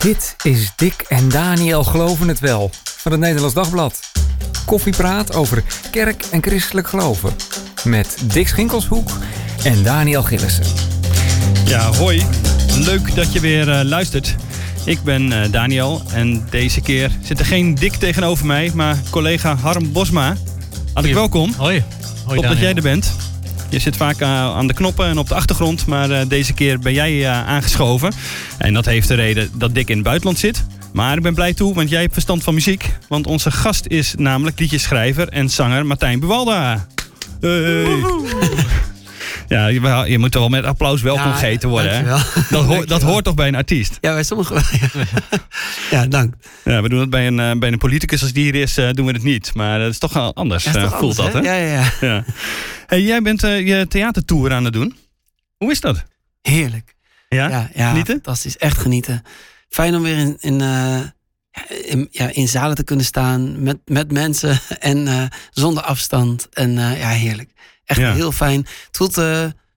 Dit is Dick en Daniel Geloven het Wel van het Nederlands Dagblad. Koffiepraat over kerk en christelijk geloven. Met Dick Schinkelshoek en Daniel Gillissen. Ja, hoi. Leuk dat je weer uh, luistert. Ik ben uh, Daniel en deze keer zit er geen Dick tegenover mij, maar collega Harm Bosma. Hartelijk welkom. Hoi. Hoi Top dat jij er bent. Je zit vaak uh, aan de knoppen en op de achtergrond, maar uh, deze keer ben jij uh, aangeschoven. En dat heeft de reden dat Dick in het buitenland zit. Maar ik ben blij toe, want jij hebt verstand van muziek. Want onze gast is namelijk liedjeschrijver en zanger Martijn Buwalda. Ja, je, je, moet wel met applaus welkom ja, gegeten worden. Hè? Dat, hoort, dat hoort toch bij een artiest? Ja, bij sommigen wel. Ja, dank. Ja, we doen het bij een, bij een politicus als die hier is, doen we het niet. Maar dat is toch anders, ja, is toch voelt anders, dat, hè? Ja, ja, ja. Hey, jij bent uh, je theatertour aan het doen. Hoe is dat? Heerlijk. Ja? Ja, ja genieten? fantastisch. Echt genieten. Fijn om weer in, in, uh, in, ja, in zalen te kunnen staan met, met mensen en uh, zonder afstand. En ja, heerlijk. Echt Ja. heel fijn. Het voelt,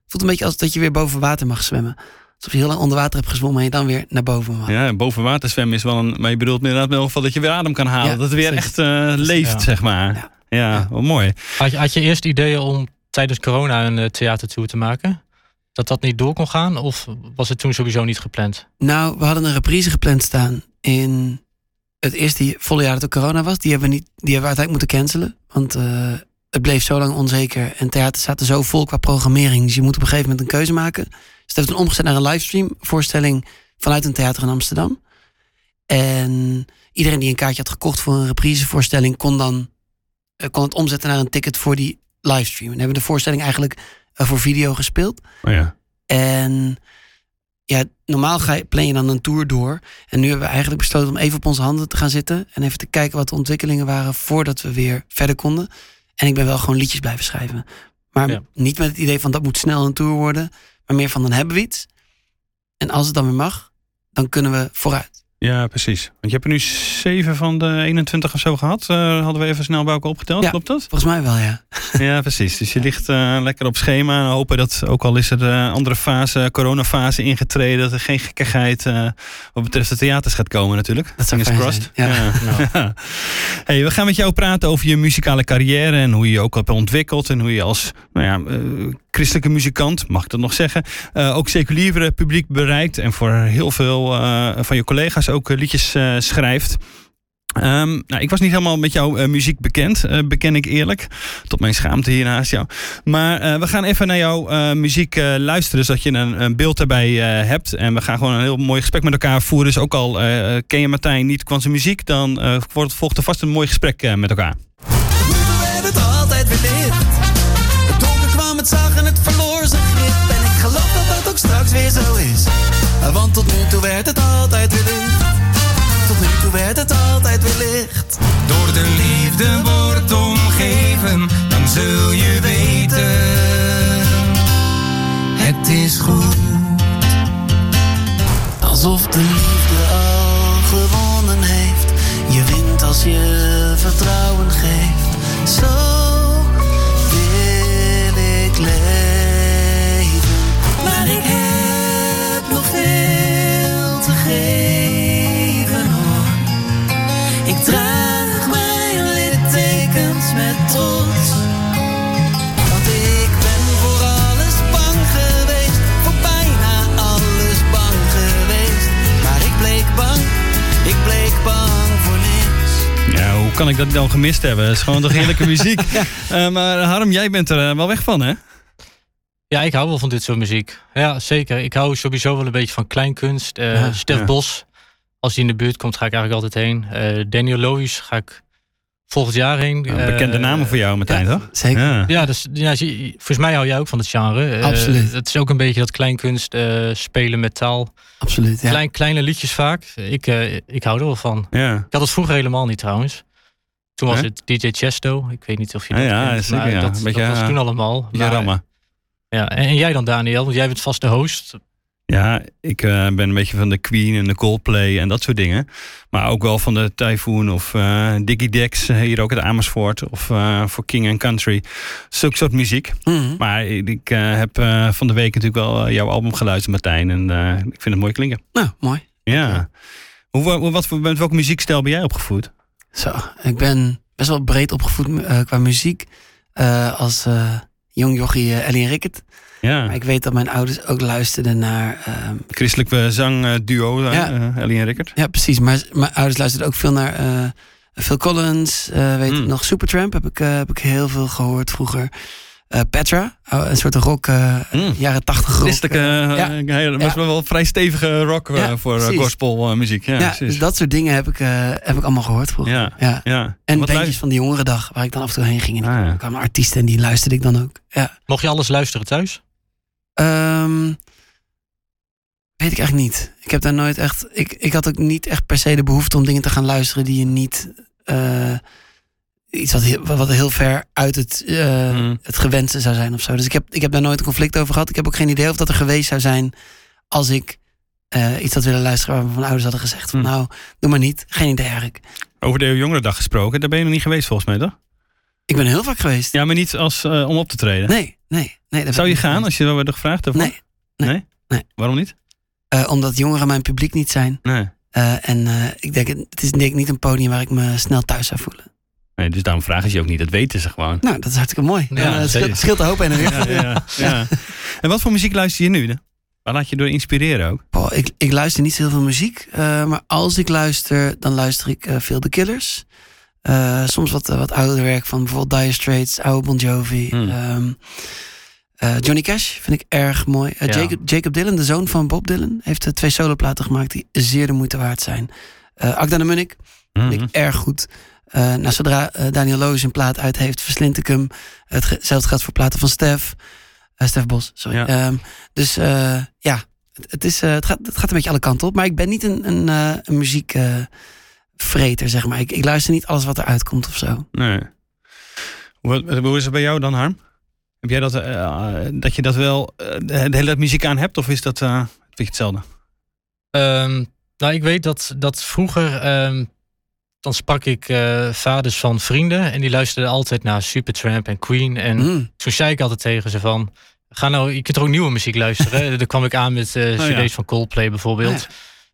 voelt een beetje als dat je weer boven water mag zwemmen. Alsof je heel lang onder water hebt gezwommen en je dan weer naar boven mag. Ja, boven water zwemmen is wel een... Maar je bedoelt inderdaad wel van dat je weer adem kan halen. Ja, dat het weer echt uh, leeft, Ja. zeg maar. Ja. Ja, wel mooi. Had je, had je eerst ideeën om tijdens corona een uh, theatertour te maken? Dat dat niet door kon gaan? Of was het toen sowieso niet gepland? Nou, we hadden een reprise gepland staan in het eerste volle jaar dat er corona was. Die hebben we, niet, die hebben we uiteindelijk moeten cancelen. Want uh, het bleef zo lang onzeker. En theater zaten zo vol qua programmering. Dus je moet op een gegeven moment een keuze maken. Dus het heeft toen omgezet naar een livestream voorstelling vanuit een theater in Amsterdam. En iedereen die een kaartje had gekocht voor een reprisevoorstelling kon dan uh, kon het omzetten naar een ticket voor die livestream. En hebben de voorstelling eigenlijk uh, voor video gespeeld. Oh ja. En ja, normaal ga je, plan je dan een tour door. En nu hebben we eigenlijk besloten om even op onze handen te gaan zitten. En even te kijken wat de ontwikkelingen waren voordat we weer verder konden. En ik ben wel gewoon liedjes blijven schrijven. Maar Ja. niet met het idee van dat moet snel een tour worden. Maar meer van dan hebben we iets. En als het dan weer mag, dan kunnen we vooruit. Ja, precies. Want je hebt er nu zeven van de 21 of zo gehad. Uh, hadden we even snel bij elkaar opgeteld. Ja. Klopt dat? Volgens mij wel, ja. Ja, precies. Dus je ligt uh, lekker op schema. En hopen dat, ook al is er een andere fase, coronafase ingetreden, dat er geen gekkigheid uh, wat betreft de theaters gaat komen natuurlijk. Dat zou Fingers fijn crossed. zijn, ja. Ja. Ja. Hey, we gaan met jou praten over je muzikale carrière en hoe je je ook hebt ontwikkeld. En hoe je als nou ja, uh, christelijke muzikant, mag ik dat nog zeggen, uh, ook seculiere publiek bereikt. En voor heel veel uh, van je collega's ook liedjes schrijft. Um, nou, ik was niet helemaal met jouw muziek bekend, beken ik eerlijk. Tot mijn schaamte hier naast jou. Maar we gaan even naar jouw muziek luisteren, zodat je een, een beeld daarbij hebt. En we gaan gewoon een heel mooi gesprek met elkaar voeren. Dus ook al ken je Martijn niet qua zijn muziek, dan volgt er vast een mooi gesprek met elkaar. Het altijd. Want tot nu toe werd het altijd weer licht. Tot nu toe werd het altijd weer licht. Door de liefde wordt omgeven, dan zul je weten. Het is goed. Alsof de liefde al gewonnen heeft. Je wint als je vertrouwen geeft. Zo hoe kan ik dat dan gemist hebben? Het is gewoon toch heerlijke muziek. Uh, maar Harm, jij bent er uh, wel weg van, hè? Ja, ik hou wel van dit soort muziek. Ja, zeker. Ik hou sowieso wel een beetje van kleinkunst. Uh, ja, Stef ja. Bos, als hij in de buurt komt, ga ik eigenlijk altijd heen. Uh, Daniel Lois ga ik volgend jaar heen. Bekende namen voor jou, Martijn, ja, toch? Zeker. Ja, ja, dus, ja, volgens mij hou jij ook van het genre. Absoluut. het is ook een beetje dat kleinkunst spelen met taal. Absoluut, ja. Klein, kleine liedjes vaak. Ik, ik hou er wel van. Ja. Ik had het vroeger helemaal niet trouwens. Toen was het DJ Chesto. Ik weet niet of je dat ja, kent. Zeker, ja. Dat, beetje, dat was toen allemaal. Ja, rammen. Ja, en, en, jij dan Daniel? Want jij bent vast de host. Ja, ik uh, ben een beetje van de Queen en de Coldplay en dat soort dingen. Maar ook wel van de Typhoon of uh, Diggy Dex, hier ook uit Amersfoort. Of uh, voor King and Country. Zulke soort muziek. Mhm. Mm -hmm. Maar ik, heb van de week natuurlijk wel jouw album geluisterd, Martijn. En ik vind het mooi klinken. Nou, mooi. Ja. Hoe, hoe- wat, voor- met welke muziekstijl ben jij opgevoed? Zo, ik ben best wel breed opgevoed eh, qua muziek. Eh, als eh, jong jochie Ellie en Rickert. Ja, Maar ik weet dat mijn ouders ook luisterden naar... christelijk zangduo, Ja. Ellie en Rickert. ja, precies. Maar mijn ouders luisterden ook veel naar Phil Collins. weet Mm. ik nog, Supertramp heb ik, heb ik heel veel gehoord vroeger. Eh, Petra, oh, een soort rock, eh, Mm. jaren tachtig rock. Eh, ja. eh, heel- best wel wel vrij stevige rock Ja, voor precies. gospelmuziek. Ja, Ja, dus dat soort dingen heb ik, eh, heb ik allemaal gehoord vroeger. Ja. Ja. ja. En Wat bandjes van de jongerendag, waar ik dan af en toe heen ging. En Ah, ja. er kwamen artiesten en die luisterde ik dan ook. Ja. Mocht je alles luisteren thuis? Ehm, weet ik eigenlijk niet. Ik heb daar nooit echt. Ik, ik had ook niet echt per se de behoefte om dingen te gaan luisteren die je niet. eh, iets wat heel, wat heel ver uit het, eh, Mm. het gewenste zou zijn of zo. Dus ik heb, ik heb daar nooit een conflict over gehad. Ik heb ook geen idee of dat er geweest zou zijn als ik eh, iets had willen luisteren waar mijn ouders hadden gezegd van Mm. nou, doe maar niet. Geen idee eigenlijk. Over de Jongerendag gesproken, daar ben je nog niet geweest volgens mij, toch? Ik ben heel vaak geweest. Ja, maar niet als, eh, om op te treden. Nee, nee, nee. Zou je gaan geweest. als je wel werd gevraagd daarvoor? Nee, nee, nee. Waarom niet? Omdat jongeren mijn publiek niet zijn. Nee. En ik denk, het is denk ik niet een podium waar ik me snel thuis zou voelen. Nee. Dus daarom vragen ze je ook niet. Dat weten ze gewoon. Nou, dat is hartstikke mooi. Ja, Ja, het scheelt, een hoop en weer. Ja, ja. En wat voor muziek luister je nu? Waar laat je door inspireren ook? Boah, ik, ik luister niet zo heel veel muziek. eh, maar als ik luister, dan luister ik eh, veel The Killers. Eh, soms wat, wat ouder werk van bijvoorbeeld Dire Straits, oude Bon Jovi. Hmm. Ehm, eh, Johnny Cash vind ik erg mooi. Ja. Jacob, Jacob Dylan, de zoon van Bob Dylan, heeft twee soloplaten gemaakt die zeer de moeite waard zijn. Akda de Munnik vind Mhm. ik erg goed. Eh nou, zodra eh, Daniel Loos een plaat uit heeft, verslind ik hem. Hetzelfde geldt voor platen van Stef. Eh, Stef Bos, sorry. Ja. Ehm, dus eh, ja, het, het, is, eh, het, gaat, het gaat een beetje alle kanten op. Maar ik ben niet een, een, eh, een muziekvreter, zeg maar. Ik, ik luister niet alles wat eruit komt of zo. Nee. Hoe, hoe is het bij jou dan, Harm? Heb jij dat, eh, dat je dat wel eh, de hele tijd muziek aan hebt? Of is dat eh, een beetje hetzelfde? Ehm, nou, ik weet dat, dat vroeger. ehm, dan sprak ik eh, vaders van vrienden. En die luisterden altijd naar Supertramp en Queen. En Mm. toen zei ik altijd tegen ze van... Ga nou, je kunt er ook nieuwe muziek luisteren. Daar kwam ik aan met eh, Oh, ja. cd's van Coldplay bijvoorbeeld.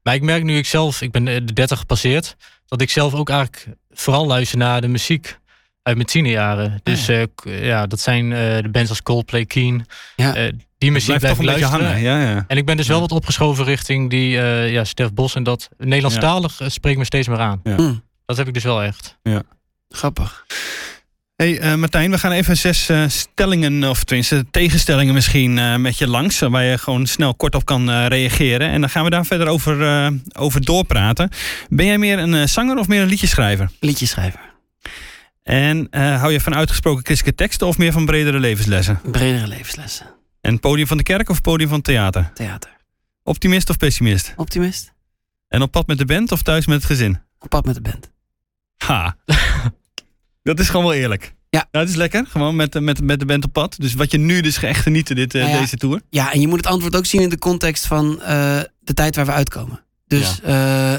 Maar ik merk nu ik zelf, ik ben eh, de 30 gepasseerd... dat ik zelf ook eigenlijk vooral luister naar de muziek uit mijn tienerjaren. Dus eh, k- ja, dat zijn eh, de bands als Coldplay, Keen. Ja. Eh, die muziek Blijft toch blijf een ik beetje luisteren. hangen. Ja, ja. En ik ben dus wel Ja. wat opgeschoven richting die eh, ja, Stef Bos en dat. Nederlandstalig spreekt me steeds meer aan. Ja. Mm. Dat heb ik dus wel echt. Grappig. Hey eh, Martijn, we gaan even zes eh, stellingen, of tenminste tegenstellingen misschien eh, met je langs. Waar je gewoon snel kort op kan eh, reageren. En dan gaan we daar verder over, eh, over doorpraten. Ben jij meer een zanger of meer een liedjeschrijver? Liedjeschrijver. En eh, hou je van uitgesproken christelijke teksten of meer van bredere levenslessen? Bredere levenslessen. En podium van de kerk of podium van theater? Theater. Optimist of pessimist? Optimist. En op pad met de band of thuis met het gezin? Op pad met de band. Ha. dat is gewoon wel eerlijk. Ja. Nou, het is lekker. Gewoon met, de- met, met de band op pad. Dus wat je nu dus echt genieten dit, eh, Nou ja. deze tour. Ja, en je moet het antwoord ook zien in de context van eh, de tijd waar we uitkomen. Dus eh,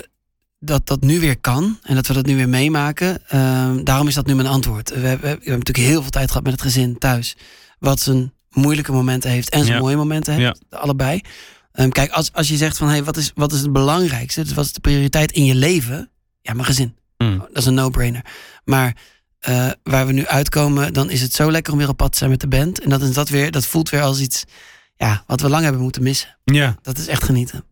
dat dat nu weer kan en dat we dat nu weer meemaken. ehm, daarom is dat nu mijn antwoord. We, hebben- we hebben natuurlijk heel veel tijd gehad met het gezin thuis. Wat zijn moeilijke momenten heeft en zijn Ja. mooie momenten heeft. Allebei. Ehm, kijk, als, als je zegt van hey, wat, is, wat is het belangrijkste? Dus wat is de prioriteit in je leven? Ja, mijn gezin. Hmm. Dat is een no-brainer. Maar eh, waar we nu uitkomen, dan is het zo lekker om weer op pad te zijn met de band. En dat, is dat, weer, dat voelt weer als iets ja, wat we lang hebben moeten missen. Ja. Dat is echt genieten.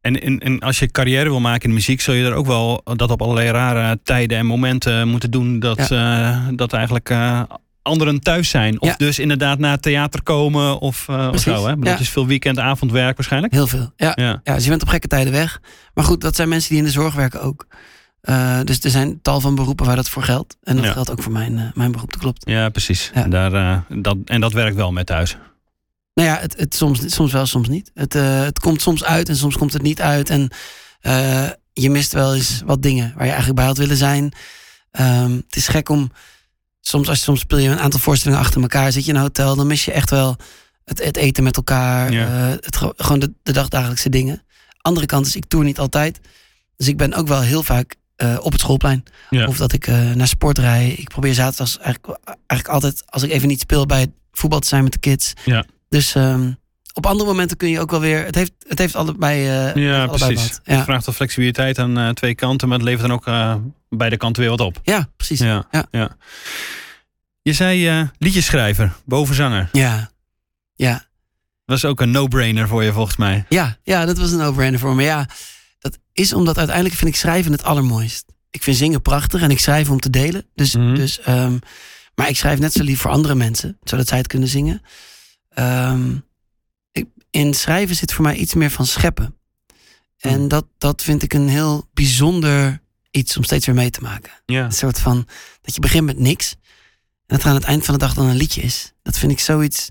En, en, en als je carrière wil maken in de muziek, zul je er ook wel dat op allerlei rare tijden en momenten moeten doen. Dat, eh, dat eigenlijk eh, anderen thuis zijn. Of Ja. dus inderdaad naar het theater komen of, of zo. Hè? Maar ja. Dat is veel weekend, avondwerk waarschijnlijk. Heel veel. Ja, Ja. ja, dus je bent op gekke tijden weg. Maar goed, dat zijn mensen die in de zorg werken ook. Eh, dus er zijn tal van beroepen waar dat voor geldt. En dat Ja. geldt ook voor mijn, eh, mijn beroep, dat klopt. Ja, precies. Ja. Daar, eh, dat, en dat werkt wel met thuis. Nou ja, het, het soms, soms wel, soms niet. Het, het komt soms uit en soms komt het niet uit. En je mist wel eens wat dingen waar je eigenlijk bij had willen zijn. Ehm, het is gek om... Soms, als je, soms speel je een aantal voorstellingen achter elkaar. Zit je in een hotel, dan mis je echt wel het, het eten met elkaar. Ja. het, ge- gewoon de, de dagdagelijkse dingen. Andere kant is, ik tour niet altijd. Dus ik ben ook wel heel vaak eh, op het schoolplein. Ja. Of dat ik eh, naar sport rij. Ik probeer zaterdags eigenlijk, eigenlijk altijd, als ik even niet speel, bij het voetbal te zijn met de kids. Ja. Dus ehm, op andere momenten kun je ook wel weer. Het heeft, het heeft allebei. eh, Ja, allebei precies. wat. Het Ja. vraagt wel flexibiliteit aan eh, twee kanten, maar het levert dan ook eh, beide kanten weer wat op. ja, precies. Ja. Ja, Ja. Je zei eh liedjeschrijver, bovenzanger. Ja. Ja. Dat is ook een no-brainer voor je volgens mij. Ja, dat was een no-brainer voor me. Ja, dat is omdat uiteindelijk vind ik schrijven het allermooist. Ik vind zingen prachtig en ik schrijf om te delen. Dus, Mhm. dus, ehm, maar ik schrijf net zo lief voor andere mensen, zodat zij het kunnen zingen. Ehm, ik, in schrijven zit voor mij iets meer van scheppen. En Mhm. dat, dat vind ik een heel bijzonder iets om steeds weer mee te maken. Ja. Een soort van dat je begint met niks. En dat er aan het eind van de dag dan een liedje is. Dat vind ik zoiets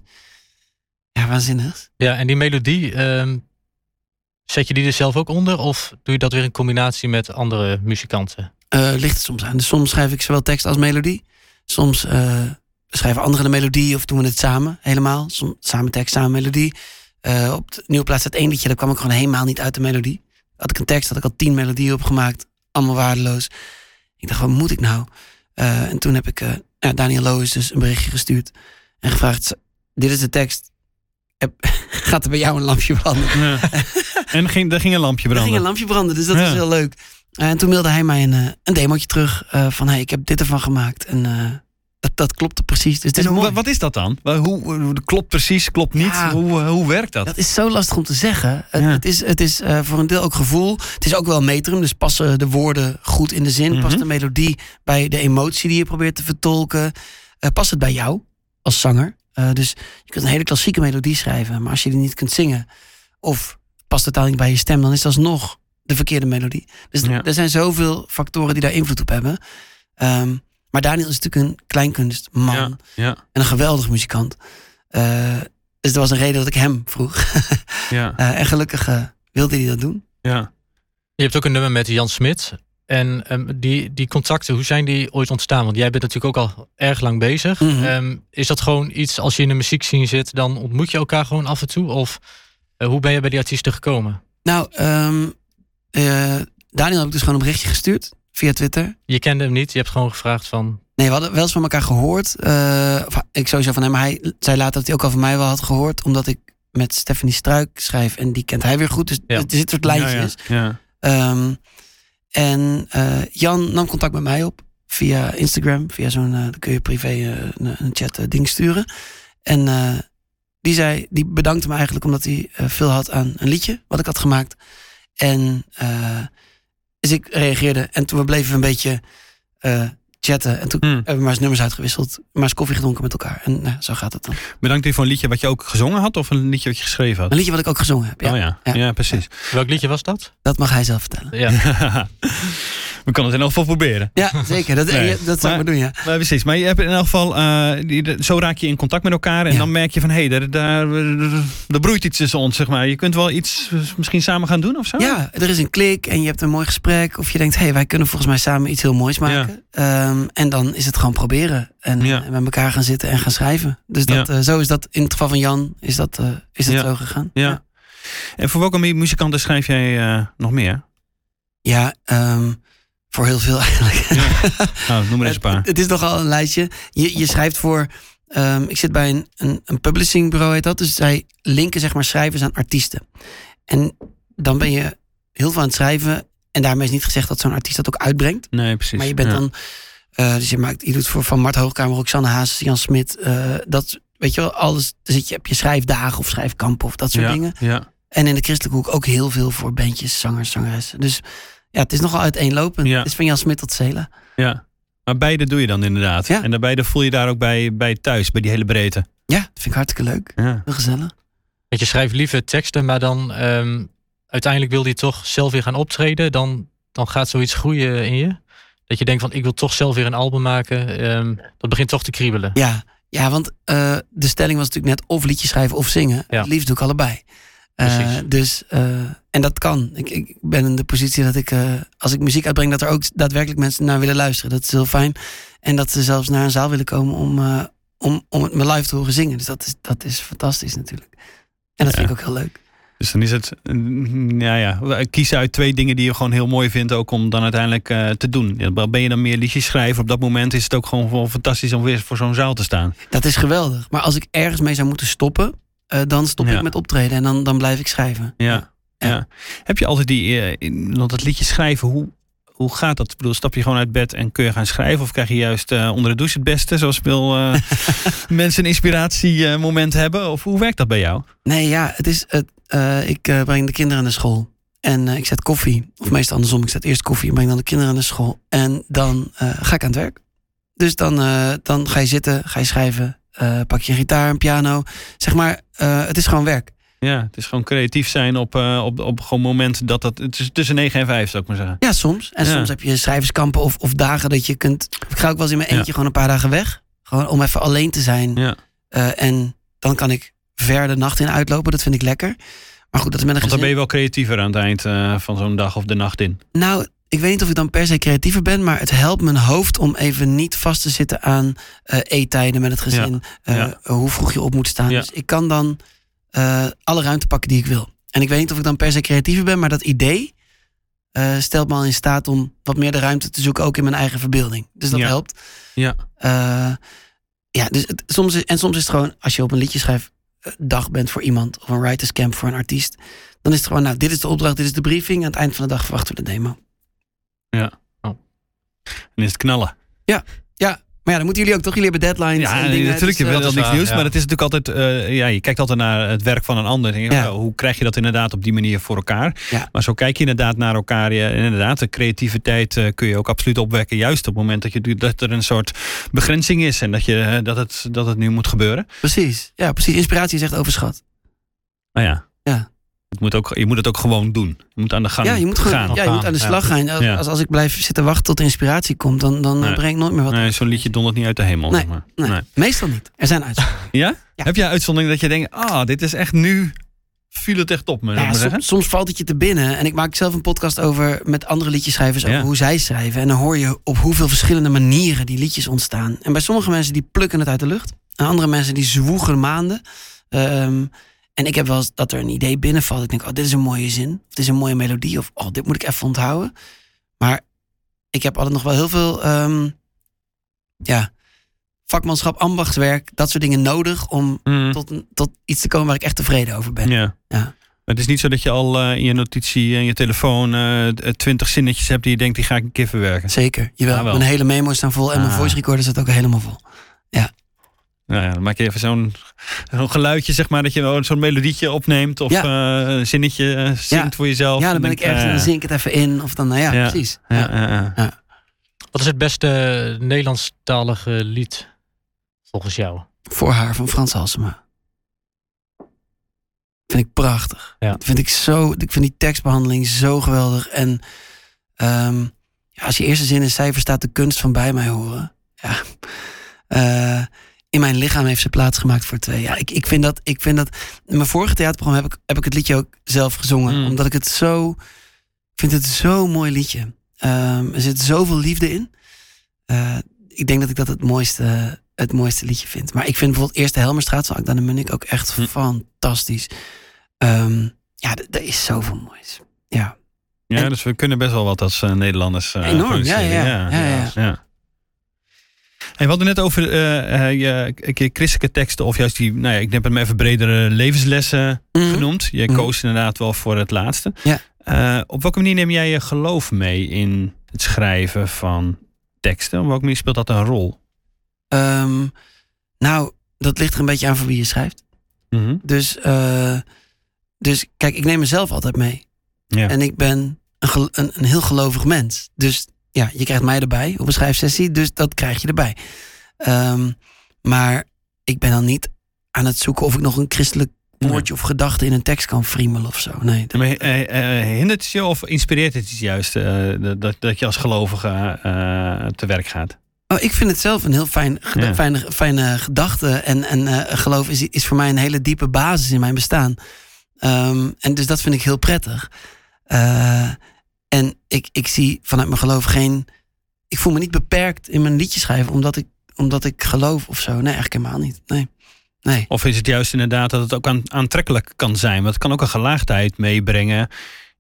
ja, waanzinnigs. Ja, en die melodie, ehm, zet je die er zelf ook onder? Of doe je dat weer in combinatie met andere muzikanten? Eh, ligt het soms aan. Dus soms schrijf ik zowel tekst als melodie. Soms eh, schrijven anderen de melodie of doen we het samen helemaal. Soms samen tekst, samen melodie. Eh, op de nieuwe plaats staat één liedje, daar kwam ik gewoon helemaal niet uit de melodie. Had ik een tekst, had ik al tien melodieën opgemaakt. Allemaal waardeloos. Ik dacht, wat moet ik nou? Eh, en toen heb ik eh, ja, Daniel Loos dus een berichtje gestuurd. En gevraagd, dit is de tekst. Heb- Gaat er bij jou een lampje branden? Ja. en ging, er ging een lampje Er branden. ging een lampje branden, dus dat Ja. was heel leuk. Eh, en toen mailde hij mij een, eh, een demootje terug eh, van... hey, ik heb dit ervan gemaakt. En dat, dat klopte precies. Dus is mooi. wa- wat is dat dan? Hoe, hoe- klopt precies, klopt niet? Ja. Hoe, hoe werkt dat? Dat is zo lastig om te zeggen. Het, Ja. het is, het is voor een deel ook gevoel. Het is ook wel metrum, dus passen de woorden goed in de zin. Mhm. Past de melodie bij de emotie die je probeert te vertolken. Past het bij jou als zanger? Dus je kunt een hele klassieke melodie schrijven, maar als je die niet kunt zingen... of past het dan niet bij je stem, dan is dat alsnog de verkeerde melodie. Dus Ja. er zijn zoveel factoren die daar invloed op hebben. Ehm, maar Daniel is natuurlijk een kleinkunstman Ja, ja, en een geweldig muzikant. Eh, dus dat was een reden dat ik hem vroeg. ja, Eh, en gelukkig eh, wilde hij dat doen. ja. Je hebt ook een nummer met Jan Smit. En ehm, die, die contacten, hoe zijn die ooit ontstaan? Want jij bent natuurlijk ook al erg lang bezig. Mhm. Ehm, is dat gewoon iets, als je in de muziekscene zit, dan ontmoet je elkaar gewoon af en toe? Of hoe ben je bij die artiesten gekomen? Nou, ehm, eh, Daniel heb ik dus gewoon een berichtje gestuurd via Twitter. Je kende hem niet, je hebt gewoon gevraagd van... Nee, we hadden wel eens van elkaar gehoord. Eh, of, ik sowieso van hem, maar hij zei later dat hij ook al van mij wel had gehoord. Omdat ik met Stephanie Struik schrijf en die kent hij weer goed. Dus Ja. er zit soort lijntjes. Ja, ja. Ehm, en eh, Jan nam contact met mij op via Instagram. Via zo'n, eh, dan kun je privé eh, een, een chat eh, ding sturen. En eh, die zei, die bedankte me eigenlijk omdat hij eh, veel had aan een liedje wat ik had gemaakt. En eh, dus ik reageerde en toen we bleven een beetje eh, chatten. En toen Hm. hebben we maar eens nummers uitgewisseld. Maar eens koffie gedronken met elkaar. En nou, zo gaat het dan. Bedankt u voor een liedje wat je ook gezongen had of een liedje wat je geschreven had? Een liedje wat ik ook gezongen heb. Ja, Oh ja, ja, Ja. precies. Welk liedje was dat? Dat mag hij zelf vertellen. Ja. We kunnen het in elk geval proberen. Ja, zeker. Dat, Nee. dat zou ik maar doen, ja. Maar precies, maar je hebt in elk geval, eh, die- zo raak je in contact met elkaar en Ja. dan merk je van hé, hey, daar, daar, er broeit iets tussen ons, zeg maar. Je kunt wel iets eh, misschien samen gaan doen of zo? Ja, er is een klik en je hebt een mooi gesprek. Of je denkt, hé, hey, wij kunnen volgens mij samen iets heel moois maken. Ehm, en dan is het gewoon proberen. En, Ja. en met elkaar gaan zitten en gaan schrijven. Dus dat, eh, zo is dat, in het geval van Jan, is dat, is dat zo gegaan. Ja. En voor welke mu- muzikanten schrijf jij nog meer? Ja, ehm, voor heel veel eigenlijk. Nou, noem er eens een paar. Het, het is nogal een lijstje. Je, je schrijft voor. ehm, ik zit bij een, een, een publishingbureau, heet dat. Dus zij linken zeg maar schrijvers aan artiesten. En dan ben je heel veel aan het schrijven. En daarmee is niet gezegd dat zo'n artiest dat ook uitbrengt. Nee, precies. Maar je bent Ja. dan. eh, dus je, maakt, je doet voor Van Mart Hoogkamer, Roxanne Haas, Jan Smit. eh, dat, weet je wel, alles. Dan zit je, heb je schrijfdagen of schrijfkampen of dat soort ja, dingen. Ja, En in de christelijke hoek ook heel veel voor bandjes, zangers, zangeressen. Dus ja, het is nogal uiteenlopend. Ja. Het is van Jan Smit tot Zela. ja. Maar beide doe je dan inderdaad. Ja. En daarbij voel je daar ook bij, bij thuis, bij die hele breedte. Ja, dat vind ik hartstikke leuk. Ja. Heel gezellig. Want je schrijft liever teksten, maar dan ehm, uiteindelijk wil je toch zelf weer gaan optreden. Dan, dan gaat zoiets groeien in je. Dat je denkt van ik wil toch zelf weer een album maken. Ehm, dat begint toch te kriebelen. Ja, ja want eh, de stelling was natuurlijk net of liedjes schrijven of zingen. Ja. Het liefst doe ik allebei. Eh, dus, eh, en dat kan. Ik, ik ben in de positie dat ik, eh, als ik muziek uitbreng, dat er ook daadwerkelijk mensen naar willen luisteren. Dat is heel fijn. En dat ze zelfs naar een zaal willen komen om, om, om het me live te horen zingen. Dus dat is, dat is fantastisch natuurlijk. En dat Ja. vind ik ook heel leuk. Dus dan is het, mm, ja, ja, kiezen uit twee dingen die je gewoon heel mooi vindt, ook om dan uiteindelijk te doen. Ben je dan meer liedjes schrijven? Op dat moment is het ook gewoon fantastisch om weer voor zo'n zaal te staan. Dat is geweldig. Maar als ik ergens mee zou moeten stoppen, eh, dan stop Ja. ik met optreden en dan, dan blijf ik schrijven. Ja. ja. Heb je altijd die, want dat liedje schrijven, hoe, hoe gaat dat? Ik bedoel, stap je gewoon uit bed en kun je gaan schrijven? Of krijg je juist eh, onder de douche het beste, zoals veel mensen een inspiratiemoment hebben? Of hoe werkt dat bij jou? Nee, ja, het is. Het, ik breng de kinderen naar school. En ik zet koffie. Of meestal andersom. Ik zet eerst koffie en breng dan de kinderen naar school. En dan ga ik aan het werk. Dus dan, dan ga je zitten, ga je schrijven. Eh, pak je een gitaar, een piano. Zeg maar, eh, het is gewoon werk. Ja, het is gewoon creatief zijn op, eh, op, op gewoon momenten dat dat... Het is tussen 9 en 5, zou ik maar zeggen. Ja, soms. En Ja. soms heb je schrijverskampen of, of dagen dat je kunt. Ik ga ook wel eens in mijn Ja. eentje gewoon een paar dagen weg. Gewoon om even alleen te zijn. Ja. En dan kan ik ver de nacht in uitlopen. Dat vind ik lekker. Maar goed, dat is met een Want dan ben je wel creatiever aan het eind van zo'n dag of de nacht in. Nou, ik weet niet of ik dan per se creatiever ben, maar het helpt mijn hoofd om even niet vast te zitten aan eettijden met het gezin. eh, ja. Hoe vroeg je op moet staan. Ja. Dus ik kan dan eh, alle ruimte pakken die ik wil. En ik weet niet of ik dan per se creatiever ben, maar dat idee stelt me al in staat om wat meer de ruimte te zoeken, ook in mijn eigen verbeelding. Dus dat helpt. Ja. Ja, dus het, soms is, en soms is het gewoon, als je op een liedje schrijft, dag bent voor iemand, of een writers camp voor een artiest, dan is het gewoon, nou, dit is de opdracht, dit is de briefing. Aan het eind van de dag verwachten we de demo. Dan is het knallen. Maar ja, dan moeten jullie ook toch? Jullie hebben deadlines. Ja, en dingen, natuurlijk. Je dus, wil eh, wel is niks nieuws. ja. Maar het is natuurlijk altijd... eh, ja, je kijkt altijd naar het werk van een ander. En denk je, Ja. oh, hoe krijg je dat inderdaad op die manier voor elkaar? Ja. Maar zo kijk je inderdaad naar elkaar. Ja, en inderdaad, de creativiteit eh, kun je ook absoluut opwekken. Juist op het moment dat, je, dat er een soort begrenzing is. En dat, je, eh, dat, het, dat het nu moet gebeuren. Precies. Ja, precies. Inspiratie is echt overschat. Maar ja. Ja. Het moet ook, je moet het ook gewoon doen. Je moet aan de gang ja, je moet gewoon gaan. ja, je moet aan de slag gaan. Als, Ja. als, als ik blijf zitten wachten tot de inspiratie komt, dan, dan Nee. breng ik nooit meer wat. Nee, zo'n liedje dondert niet uit de hemel. Nee, maar. Nee, Nee. Meestal niet. Er zijn uitzonderingen. Ja? Ja. Heb jij uitzondering dat je denkt... Ah, dit is echt nu... Viel het echt op me, Ja, soms, soms valt het je te binnen. En ik maak zelf een podcast over met andere liedjeschrijvers over Ja. hoe zij schrijven. En dan hoor je op hoeveel verschillende manieren die liedjes ontstaan. En bij sommige mensen die plukken het uit de lucht. En andere mensen die zwoegen maanden. Ehm, en ik heb wel eens dat er een idee binnenvalt. Ik denk, oh, dit is een mooie zin. Of dit is een mooie melodie. Of oh, dit moet ik even onthouden. Maar ik heb altijd nog wel heel veel ehm, ja, vakmanschap, ambachtswerk, dat soort dingen nodig om Mm. tot, tot iets te komen waar ik echt tevreden over ben. Ja. Ja. Het is niet zo dat je al eh, in je notitie en je telefoon eh, twintig zinnetjes hebt die je denkt, die ga ik een keer verwerken. Zeker, jawel. Ah, wel. mijn hele memo's staan vol en mijn Ah. voice recorder zit ook helemaal vol. Nou ja, dan maak je even zo'n zo'n geluidje, zeg maar, dat je wel zo'n melodietje opneemt of Ja. eh, een zinnetje eh, zingt Ja. voor jezelf. Ja, dan ben ik ergens en dan eh, zing ik het even in. Of dan, nou ja, Ja. precies. Ja, Ja. ja, ja. Wat is het beste Nederlandstalige lied volgens jou? Voor haar van Frans Halsema. Vind ik prachtig. Ja. Dat vind ik zo, ik vind die tekstbehandeling zo geweldig. En ehm, ja, als je eerste zin is, zij verstaat de kunst van bij mij horen. Ja. Eh, in mijn lichaam heeft ze plaats gemaakt voor twee. Ja, ik, ik vind dat, ik vind dat. In mijn vorige theaterprogramma heb ik, heb ik het liedje ook zelf gezongen. Mm. Omdat ik het zo. Ik vind het zo'n mooi liedje. Ehm, er zit zoveel liefde in. Eh, ik denk dat ik dat het mooiste, het mooiste liedje vind. Maar ik vind bijvoorbeeld Eerste Helmerstraat van Akda de Munnik ook echt Hm. fantastisch. Ehm, ja, er is zoveel moois. Ja, Ja, En- dus we kunnen best wel wat als eh, Nederlanders. eh, Enorm, produceren. ja, ja, ja, ja. Hey, we hadden net over eh, eh, je, christelijke teksten, of juist die, nou ja, ik heb hem even bredere levenslessen Mhm. genoemd. Je Mhm. koos inderdaad wel voor het laatste. Ja. Eh, op welke manier neem jij je geloof mee in het schrijven van teksten? Op welke manier speelt dat een rol? Ehm, nou, dat ligt er een beetje aan voor wie je schrijft. Mhm. Dus, dus kijk, ik neem mezelf altijd mee. Ja. En ik ben een, een, een heel gelovig mens. Dus ja, je krijgt mij erbij op een schrijfsessie, dus dat krijg je erbij. Ehm, maar ik ben dan niet aan het zoeken of ik nog een christelijk woordje of gedachte in een tekst kan friemelen of zo. Nee, dat- Maar, eh, eh, hindert het je of inspireert het je juist eh, dat, dat je als gelovige te werk gaat? Oh, ik vind het zelf een heel fijn, Ja. fijne, fijne gedachte. En, en geloof is, is voor mij een hele diepe basis in mijn bestaan. Ehm, en dus dat vind ik heel prettig. En ik, ik zie vanuit mijn geloof geen. Ik voel me niet beperkt in mijn liedje schrijven omdat ik, omdat ik geloof of zo. Nee, eigenlijk helemaal niet. Nee. Nee. Of is het juist inderdaad dat het ook aan, aantrekkelijk kan zijn? Want het kan ook een gelaagdheid meebrengen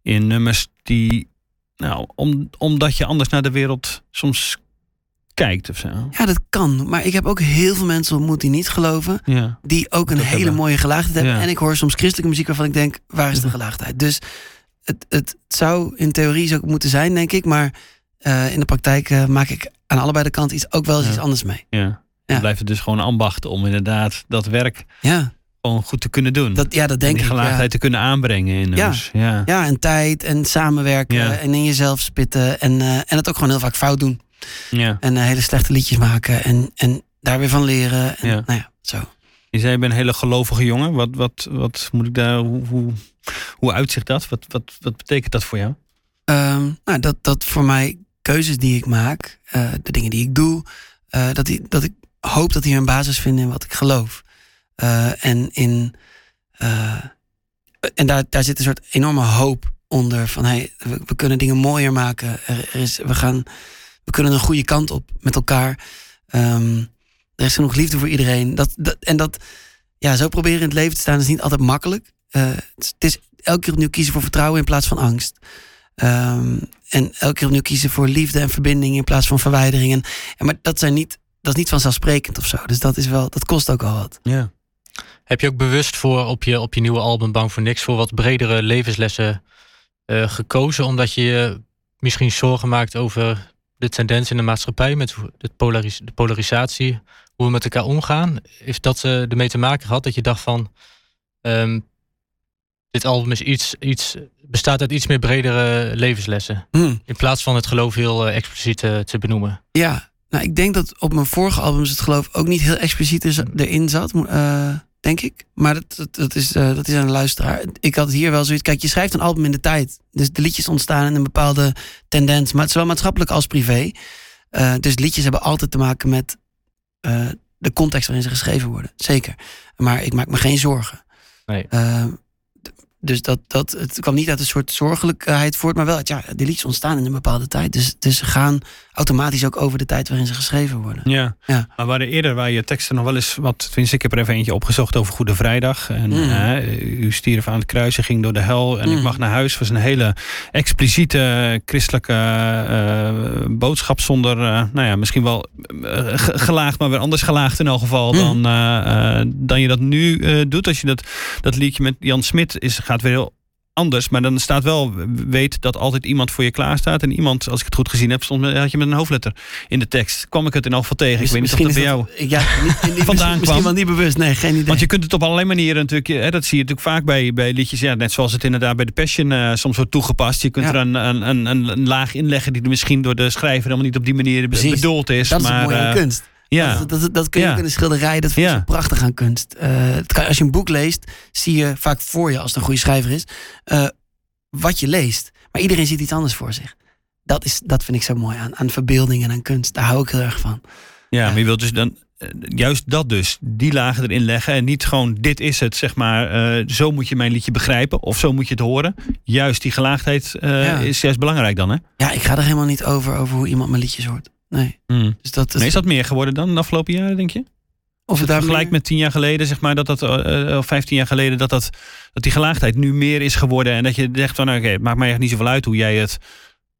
in nummers die, nou, om, omdat je anders naar de wereld soms kijkt of zo. Ja, dat kan. Maar ik heb ook heel veel mensen ontmoet die niet geloven. Ja. Die ook een hele hebben. mooie gelaagdheid hebben. Ja. En ik hoor soms christelijke muziek waarvan ik denk, waar is de gelaagdheid? Dus het, het zou in theorie zo moeten zijn, denk ik. Maar eh, in de praktijk eh, maak ik aan allebei de kanten iets, ook wel eens Ja. iets anders mee. Ja. Ja. Dan blijft het dus gewoon ambacht om inderdaad dat werk Ja, gewoon goed te kunnen doen. dat, ja, dat en denk die ik. gelaagdheid Ja. te kunnen aanbrengen in Ja. Ja. ja, en tijd en samenwerken en in jezelf spitten. En, eh, en het ook gewoon heel vaak fout doen. ja. En hele slechte liedjes maken en, en daar weer van leren. En, Ja. Nou ja, zo. Je zei, je bent een hele gelovige jongen. Wat, wat, wat moet ik daar, hoe, hoe, hoe uitzicht dat? Wat, wat, wat betekent dat voor jou? Ehm, nou, dat, dat voor mij keuzes die ik maak, eh, de dingen die ik doe, eh, dat, die, dat ik hoop dat die een basis vinden in wat ik geloof. Eh, en in, en daar, daar zit een soort enorme hoop onder van hey, we, kunnen dingen mooier maken. Er, er is, we, gaan, we kunnen een goede kant op met elkaar. Ehm, er is genoeg liefde voor iedereen. Dat, dat, en dat, ja, zo proberen in het leven te staan is niet altijd makkelijk. Eh, het, is, elke keer opnieuw kiezen voor vertrouwen in plaats van angst. Ehm, en elke keer opnieuw kiezen voor liefde en verbinding in plaats van verwijdering. En, maar dat, zijn niet, dat is niet vanzelfsprekend of zo. Dus dat, is wel, dat kost ook al wat. Ja. Heb je ook bewust voor op je, op je nieuwe album Bang voor Niks voor wat bredere levenslessen eh, gekozen? Omdat je je misschien zorgen maakt over de tendens in de maatschappij met de, polaris, de polarisatie, hoe we met elkaar omgaan. Heeft dat eh ermee te maken gehad dat je dacht van ehm, dit album is iets, iets, bestaat uit iets meer bredere levenslessen? Hm. In plaats van het geloof heel eh, expliciet eh, te benoemen. Ja, nou, ik denk dat op mijn vorige albums het geloof ook niet heel expliciet is, erin zat. eh, denk ik. Maar dat, dat, dat, is, eh, dat is aan de luisteraar. Ik had hier wel zoiets. Kijk, je schrijft een album in de tijd. Dus de liedjes ontstaan in een bepaalde tendens. Maar zowel maatschappelijk als privé. Eh, dus liedjes hebben altijd te maken met eh, de context waarin ze geschreven worden. Zeker. Maar ik maak me geen zorgen. Nee. Eh, dus dat, dat, het kwam niet uit een soort zorgelijkheid voort, maar wel, uit, ja, die liedjes ontstaan in een bepaalde tijd. Dus, dus ze gaan automatisch ook over de tijd waarin ze geschreven worden. Ja. Ja. maar waren eerder waar je teksten nog wel eens wat, tenminste ik heb er even eentje opgezocht over Goede Vrijdag. En Mm. eh, u stierf aan het kruisen, ging door de hel en ik Mm. mag naar huis. was een hele expliciete christelijke eh, boodschap zonder, eh, nou ja, misschien wel eh, ge- gelaagd, maar weer anders gelaagd in elk geval Mm. dan, eh, eh, dan je dat nu eh, doet. Als je dat, dat liedje met Jan Smit is, gaat weer heel anders. Maar dan staat wel, weet dat altijd iemand voor je klaar staat. En iemand, als ik het goed gezien heb, stond met, had je met een hoofdletter in de tekst. Kwam ik het in elk geval tegen. Ik weet niet of dat bij is jou... ja, niet, niet, Vandaan misschien, misschien kwam. wel niet bewust. Nee, geen idee. Want je kunt het op allerlei manieren natuurlijk, hè, dat zie je natuurlijk vaak bij, bij liedjes. Ja, net zoals het inderdaad bij de Passion eh, soms wordt toegepast. Je kunt Ja. er een, een, een, een, een laag inleggen die er misschien door de schrijver helemaal niet op die manier Precies. bedoeld is. dat is maar, het mooie aan eh, kunst. Ja, Dat, dat, dat kun je Ja. ook in een schilderij. Dat vind ik Ja. zo prachtig aan kunst. Eh, kan, als je een boek leest, zie je vaak voor je, als het een goede schrijver is, eh, wat je leest. Maar iedereen ziet iets anders voor zich. Dat, is, dat vind ik zo mooi aan, aan verbeelding en aan kunst. Daar hou ik heel erg van. ja, maar je wilt dus dan eh, juist dat dus, die lagen erin leggen. En niet gewoon, dit is het, zeg maar, zo moet je mijn liedje begrijpen. Of zo moet je het horen. Juist die gelaagdheid Ja. is juist belangrijk dan, hè? Ja, ik ga er helemaal niet over, over hoe iemand mijn liedjes hoort. Nee. Hmm. Dus dat, Nee, is dat meer geworden dan de afgelopen jaren, denk je? of het daar Vergelijk meer- met tien jaar geleden, zeg maar, dat dat, eh, eh, of vijftien jaar geleden, dat, dat, dat die gelaagdheid nu meer is geworden. En dat je zegt van, oké, het maakt mij echt niet zoveel uit hoe jij het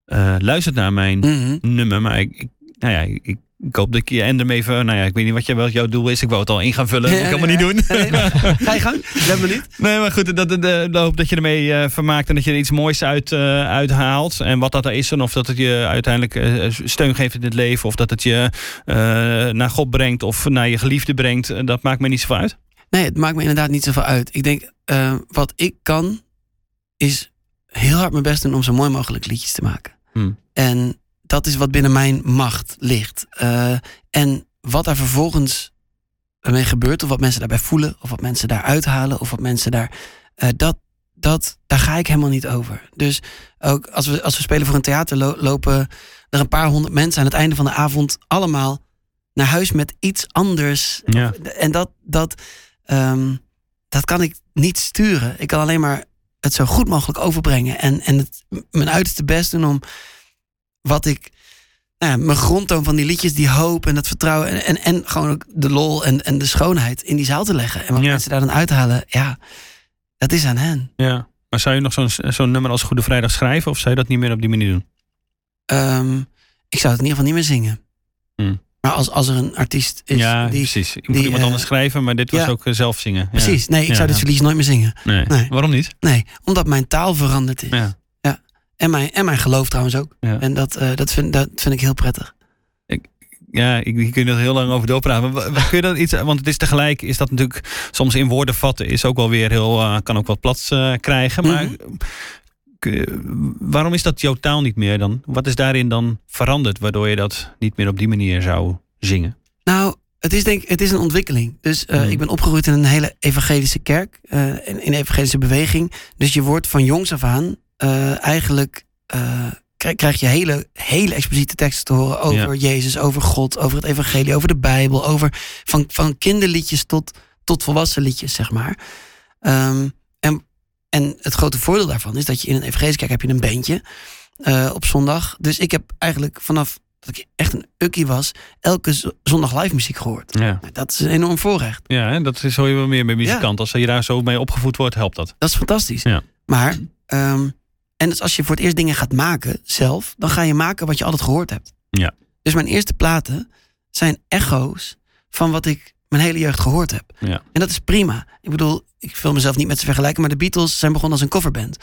eh, luistert naar mijn Mhm. nummer. Maar ik, ik- nou ja, ik, ik hoop dat ik je en hem even, nou ja, ik weet niet wat, jouw doel is. Ik wou het al in gaan vullen, dat Ja, kan ja. niet doen. Nee, Ga je gang? Ik ben benieuwd. Nee, maar goed, dat, dat, dat, hoop dat je ermee eh, vermaakt en dat je er iets moois uit, eh, uithaalt. En wat dat er is en of dat het je uiteindelijk eh, steun geeft in het leven. Of dat het je naar God brengt of naar je geliefde brengt. Dat maakt me niet zoveel uit. Nee, het maakt me inderdaad niet zoveel uit. Ik denk, wat ik kan, is heel hard mijn best doen om zo mooi mogelijk liedjes te maken. Hmm. En dat is wat binnen mijn macht ligt. Eh, en wat daar vervolgens mee gebeurt, of wat mensen daarbij voelen, of wat mensen daar uithalen, of wat mensen daar. eh, dat, dat, daar ga ik helemaal niet over. Dus ook als we, als we spelen voor een theater, lo- lopen er een paar honderd mensen aan het einde van de avond allemaal naar huis met iets anders. Ja. En dat, dat, ehm, dat kan ik niet sturen. Ik kan alleen maar het zo goed mogelijk overbrengen. En, en het, mijn uiterste best doen om wat ik. Nou ja, mijn grondtoon van die liedjes, die hoop en dat vertrouwen. En, en, en gewoon ook de lol en, en de schoonheid in die zaal te leggen. En wat Ja. mensen daar dan uithalen, ja, dat is aan hen. Ja. Maar zou je nog zo'n zo'n nummer als Goede Vrijdag schrijven? Of zou je dat niet meer op die manier doen? Ehm, ik zou het in ieder geval niet meer zingen. Hmm. Maar als, als er een artiest is ja, die... precies. Ik moet die, iemand eh, anders schrijven, maar dit was ja. ook eh, zelf zingen. Ja. Precies, nee, ik Ja, zou dit verlies nooit meer zingen. Nee. Nee. Waarom niet? Nee, omdat mijn taal veranderd is. Ja. En, mijn, en mijn geloof trouwens ook. Ja. En dat, eh, dat, vind, dat vind ik heel prettig. Ja, ik, hier kun je er heel lang over doorpraten. Maar kun je dan iets, want het is tegelijk, is dat natuurlijk soms in woorden vatten, is ook wel weer heel, eh, kan ook wat plat eh, krijgen. Maar Mhm. kun waarom is dat jouw taal niet meer dan? Wat is daarin dan veranderd, waardoor je dat niet meer op die manier zou zingen? Nou, het is denk ik, het is een ontwikkeling. Dus Mhm. ik ben opgegroeid in een hele evangelische kerk, eh, in, in een evangelische beweging. Dus je wordt van jongs af aan eh, eigenlijk eh, krijg, krijg je hele, hele expliciete teksten te horen over Jezus, over God, over het evangelie, over de Bijbel, over van, van kinderliedjes tot, tot volwassen liedjes, zeg maar. Ehm, en, en het grote voordeel daarvan is dat je in een evangelische kerk heb je een bandje eh, op zondag. Dus ik heb eigenlijk vanaf dat ik echt een ukkie was, elke zondag live muziek gehoord. Ja, Nou, Dat is een enorm voorrecht. ja hè, dat is, hoor je wel meer bij muzikanten. Als je daar zo mee opgevoed wordt, helpt dat. Dat is fantastisch. Ja. Maar, ehm, en dus als je voor het eerst dingen gaat maken zelf, dan ga je maken wat je altijd gehoord hebt. Ja. Dus mijn eerste platen zijn echo's van wat ik mijn hele jeugd gehoord heb. Ja. En dat is prima. Ik bedoel, ik wil mezelf niet met ze vergelijken, maar de Beatles zijn begonnen als een coverband.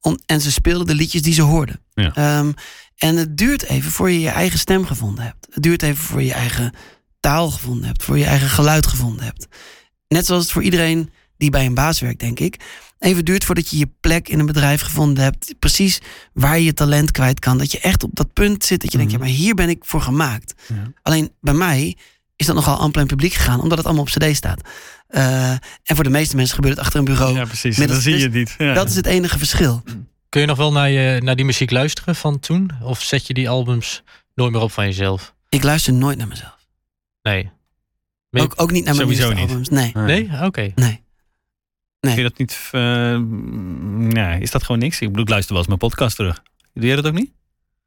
Om, en ze speelden de liedjes die ze hoorden. Ja. Ehm, en het duurt even voor je je eigen stem gevonden hebt. Het duurt even voor je eigen taal gevonden hebt, voor je eigen geluid gevonden hebt. Net zoals het voor iedereen die bij een baas werkt, denk ik. Even duurt voordat je je plek in een bedrijf gevonden hebt. Precies waar je je talent kwijt kan. Dat je echt op dat punt zit dat je denkt, ja, maar hier ben ik voor gemaakt. Mhm. Ja. Alleen bij mij is dat nogal amper in het publiek gegaan, omdat het allemaal op cd staat. Eh, en voor de meeste mensen gebeurt het achter een bureau. Ja, precies. Het- zie je dus niet. Ja. Dat is het enige verschil. Kun je nog wel naar, je, naar die muziek luisteren van toen? Of zet je die albums nooit meer op van jezelf? Ik luister nooit naar mezelf. Nee. Ook, ook niet naar mijn Sowieso nieuwste niet. albums. Nee. Nee? Oké. nee. Vind je dat niet... nee, is dat gewoon niks? Ik bedoel, ik luister wel eens mijn podcast terug. Doe jij dat ook niet?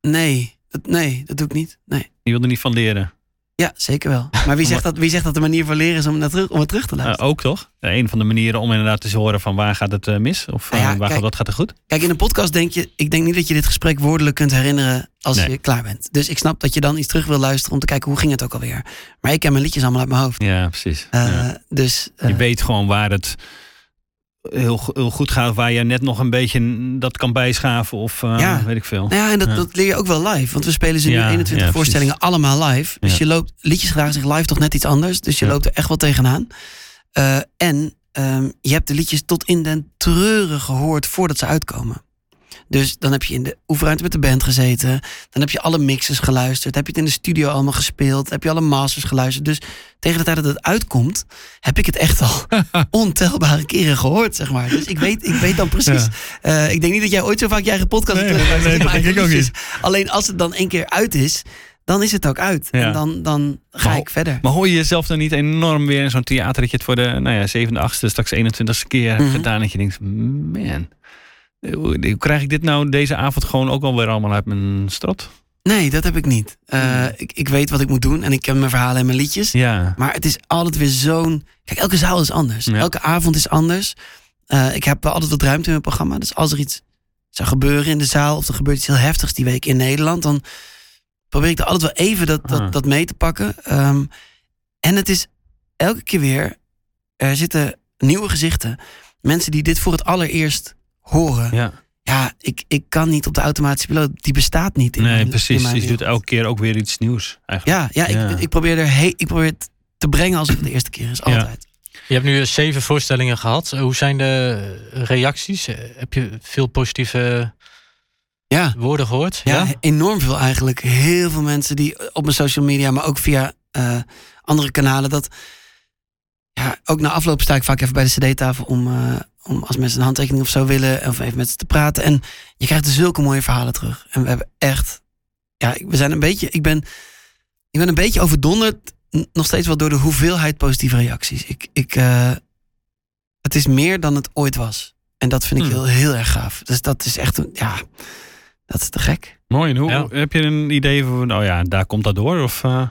Nee, dat, nee, dat doe ik niet. Nee. Je wil er niet van leren. Ja, zeker wel. Maar wie zegt dat, wie zegt dat de manier van leren is om, naar terug, om het terug te luisteren? ook toch? Ja, een van de manieren om inderdaad te horen van waar gaat het eh, mis? Of Nou ja, eh, waar kijk. gaat, wat gaat er goed? Kijk, in een podcast denk je, ik denk niet dat je dit gesprek woordelijk kunt herinneren als Nee. je klaar bent. Dus ik snap dat je dan iets terug wil luisteren om te kijken hoe ging het ook alweer. Maar ik ken mijn liedjes allemaal uit mijn hoofd. Ja, precies. Ja. Dus Je weet gewoon waar het heel, heel goed gaat. Waar je net nog een beetje dat kan bijschaven of eh, Ja. weet ik veel. nou ja, en dat, Ja. dat leer je ook wel live. Want we spelen ze nu Ja, 21 ja, voorstellingen allemaal live. Dus je loopt, liedjes graag zich live toch net iets anders. Dus je loopt er echt wel tegenaan. Eh, en ehm, je hebt de liedjes tot in den treuren gehoord voordat ze uitkomen. Dus dan heb je in de oefenruimte met de band gezeten. Dan heb je alle mixes geluisterd. Heb je het in de studio allemaal gespeeld. Heb je alle masters geluisterd. Dus tegen de tijd dat het uitkomt, heb ik het echt al ontelbare keren gehoord, zeg maar. Dus ik weet, ik weet dan precies. Ja. Eh, ik denk niet dat jij ooit zo vaak je eigen podcast Nee, hebt nee, nee, als dat denk ik ook liedjes. Alleen als het dan één keer uit is, dan is het ook uit. Ja. En dan, dan ga Maar- ik verder. Maar hoor je jezelf dan niet enorm weer in zo'n theater dat je het voor de nou ja, zevende, achtste, straks 21ste keer hebt Mhm. gedaan. Dat je denkt, man, hoe, hoe krijg ik dit nou deze avond gewoon ook alweer allemaal uit mijn strot? Nee, dat heb ik niet. Eh, ik, ik weet wat ik moet doen en ik ken mijn verhalen en mijn liedjes. Ja, Maar het is altijd weer zo'n. Kijk, elke zaal is anders. Ja. Elke avond is anders. Eh, ik heb wel altijd wat ruimte in mijn programma. Dus als er iets zou gebeuren in de zaal. of er gebeurt iets heel heftigs die week in Nederland. dan probeer ik er altijd wel even dat, Ah. dat, dat mee te pakken. Ehm, en het is elke keer weer. Er zitten nieuwe gezichten. Mensen die dit voor het allereerst horen. Ja, ja. ik, ik kan niet op de automatische piloot. Die bestaat niet. In nee, mijn, precies. In mijn Dus je doet elke keer ook weer iets nieuws eigenlijk. Ja, ja, Ja. Ik, ik, probeer er he- ik probeer het te brengen als het de eerste keer is. Ja. Altijd. Je hebt nu eh, zeven voorstellingen gehad. Hoe zijn de reacties? Eh, Heb je veel positieve Ja. woorden gehoord? Ja, enorm veel eigenlijk. Heel veel mensen die op mijn social media, maar ook via eh, andere kanalen. Dat, ja, ook na afloop sta ik vaak even bij de cd-tafel om, eh, om als mensen een handtekening of zo willen, of even met ze te praten. En je krijgt er zulke mooie verhalen terug. En we hebben echt, ja, we zijn een beetje, ik ben, ik ben een beetje overdonderd, nog steeds wel door de hoeveelheid positieve reacties. Ik, ik, eh, het is meer dan het ooit was. En dat vind ik Hmm. heel, heel erg gaaf. Dus dat is echt, een, ja, dat is te gek. Mooi. En hoe, Ja. heb je een idee van, nou ja, daar komt dat door? Of, eh,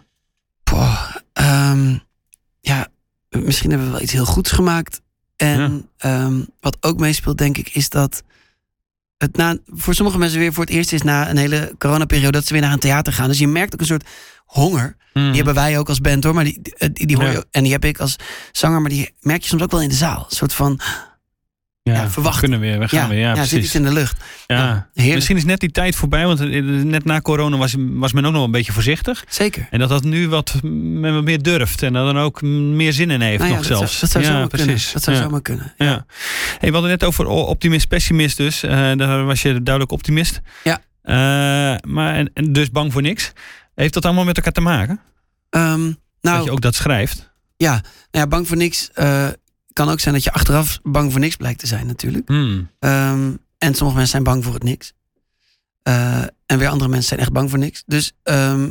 Poh, ehm, ja, misschien hebben we wel iets heel goeds gemaakt. En ehm, wat ook meespeelt, denk ik, is dat het na, voor sommige mensen weer voor het eerst is na een hele coronaperiode dat ze weer naar een theater gaan. Dus je merkt ook een soort honger. Mm. Die hebben wij ook als band hoor. Maar die, die, die- hoor je Ja. En die heb ik als zanger. Maar die merk je soms ook wel in de zaal. Een soort van, ja, verwachten. We kunnen weer, we gaan ja, weer. Ja, ja, zit iets in de lucht. Ja. Misschien is net die tijd voorbij, want eh, net na corona was, was men ook nog een beetje voorzichtig. Zeker. En dat dat nu wat, men wat meer durft en dat dan ook meer zin in heeft Nou nog dat zelfs. Zou, dat zou ja, zomaar precies. kunnen. Dat zou zomaar kunnen. Ja. Hey, we hadden net over optimist, pessimist dus. Eh, daar was je duidelijk optimist. Ja. Eh, maar, en, en dus bang voor niks. Heeft dat allemaal met elkaar te maken? Ehm, dat nou, je ook dat schrijft? ja, nou ja, bang voor niks. Kan ook zijn dat je achteraf bang voor niks blijkt te zijn natuurlijk. Hmm. Ehm, en sommige mensen zijn bang voor het niks. Eh, en weer andere mensen zijn echt bang voor niks. Dus, ehm,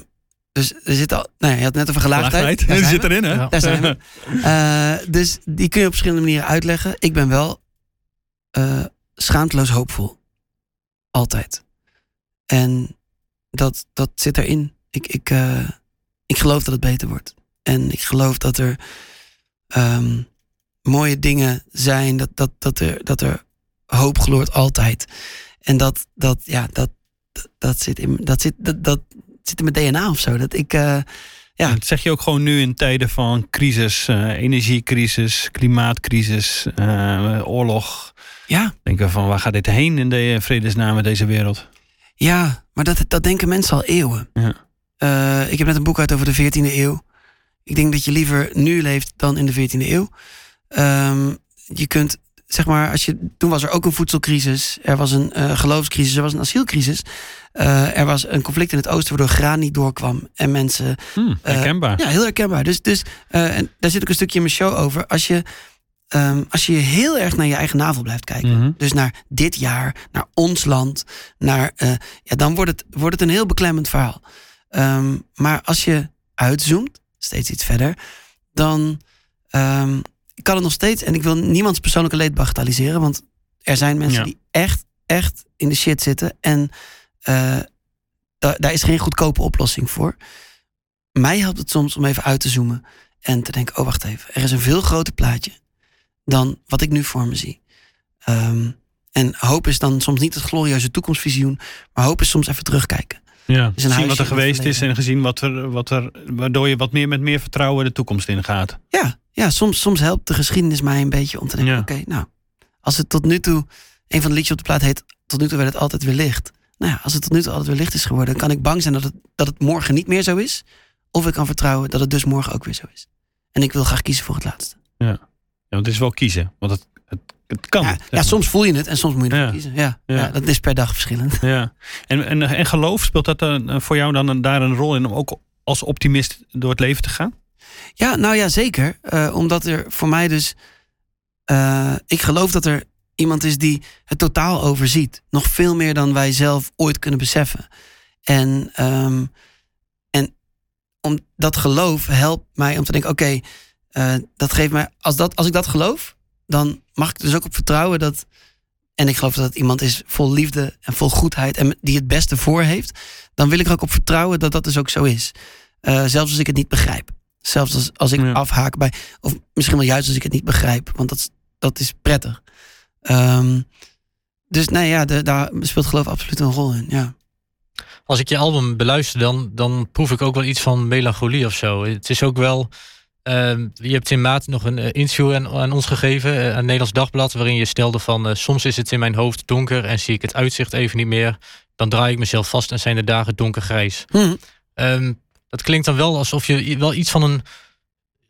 dus er zit al. Nou ja, je had net over gelaagdheid. Die zijn zit erin, hè? Ja. Daar zijn we. Eh, dus die kun je op verschillende manieren uitleggen. Ik ben wel eh, schaamteloos hoopvol. Altijd. En dat, dat zit erin. Ik, ik, ik geloof dat het beter wordt. En ik geloof dat er ehm, mooie dingen zijn. Dat, dat, dat, er, dat er hoop gloort altijd. En dat, dat, ja, dat, dat, zit in, dat zit, dat, dat zit in mijn DNA of zo. Dat ik, eh, Ja. Dat zeg je ook gewoon nu in tijden van crisis, eh, energiecrisis, klimaatcrisis, eh, oorlog. ja, Denken van waar gaat dit heen in de vredesnaam deze wereld? Ja, maar dat, dat denken mensen al eeuwen. Ja. Ik heb net een boek uit over de 14e eeuw. Ik denk dat je liever nu leeft dan in de 14e eeuw. Ehm, je kunt, zeg maar, als je, toen was er ook een voedselcrisis. Er was een eh, geloofscrisis, er was een asielcrisis. Eh, er was een conflict in het oosten waardoor graan niet doorkwam. En mensen Hm, herkenbaar. ja, heel herkenbaar. Dus, dus eh, en daar zit ook een stukje in mijn show over. Als je, ehm, als je heel erg naar je eigen navel blijft kijken. Mhm. Dus naar dit jaar, naar ons land. Naar, eh, ja, dan wordt het, wordt het een heel beklemmend verhaal. Ehm, maar als je uitzoomt, steeds iets verder. Dan ehm, kan het nog steeds. En ik wil niemands persoonlijke leed bagatelliseren. Want er zijn mensen Ja. die echt, echt in de shit zitten. En da- daar is geen goedkope oplossing voor mij helpt het soms om even uit te zoomen en te denken: oh, wacht even, er is een veel groter plaatje dan wat ik nu voor me zie. Ehm, en hoop is dan soms niet het glorieuze toekomstvisioen, maar hoop is soms even terugkijken. Ja, gezien wat er geweest is en gezien wat er, wat er, waardoor je wat meer met meer vertrouwen de toekomst ingaat. Ja, ja soms, soms helpt de geschiedenis mij een beetje om te denken: Ja. oké, nou, als het tot nu toe, een van de liedjes op de plaat heet, tot nu toe werd het altijd weer licht. Nou ja, als het tot nu toe altijd weer licht is geworden, dan kan ik bang zijn dat het, dat het morgen niet meer zo is. Of ik kan vertrouwen dat het dus morgen ook weer zo is. En ik wil graag kiezen voor het laatste. Ja, want het is wel kiezen, want het, het, het kan. Ja, zeg ja, soms voel je het en soms moet je ervoor Ja. kiezen. Ja, Ja. ja. dat is per dag verschillend. Ja. En, en, en geloof, speelt dat dan voor jou dan een, daar een rol in om ook als optimist door het leven te gaan? Ja, nou ja, zeker. Eh, omdat er voor mij dus... eh, ik geloof dat er iemand is die het totaal overziet. Nog veel meer dan wij zelf ooit kunnen beseffen. En, ehm, en om dat geloof helpt mij om te denken... oké, eh, dat geeft mij... Als, dat, als ik dat geloof, dan mag ik dus ook op vertrouwen dat... en ik geloof dat het iemand is vol liefde en vol goedheid... en die het beste voor heeft... dan wil ik er ook op vertrouwen dat dat dus ook zo is. Zelfs als ik het niet begrijp. Zelfs als, als ik Ja. afhaak bij... of misschien wel juist als ik het niet begrijp. Want dat, is- dat is prettig. Ehm, dus nee, ja, de, daar speelt geloof absoluut een rol in. Ja. Als ik je album beluister, dan, dan proef ik ook wel iets van melancholie of zo. Het is ook wel. ehm, je hebt in maart nog een eh, interview aan, aan ons gegeven, eh, aan Nederlands Dagblad, waarin je stelde van eh, soms is het in mijn hoofd donker en zie ik het uitzicht even niet meer. Dan draai ik mezelf vast en zijn de dagen donkergrijs. Hm. Ehm, dat klinkt dan wel alsof je wel iets van een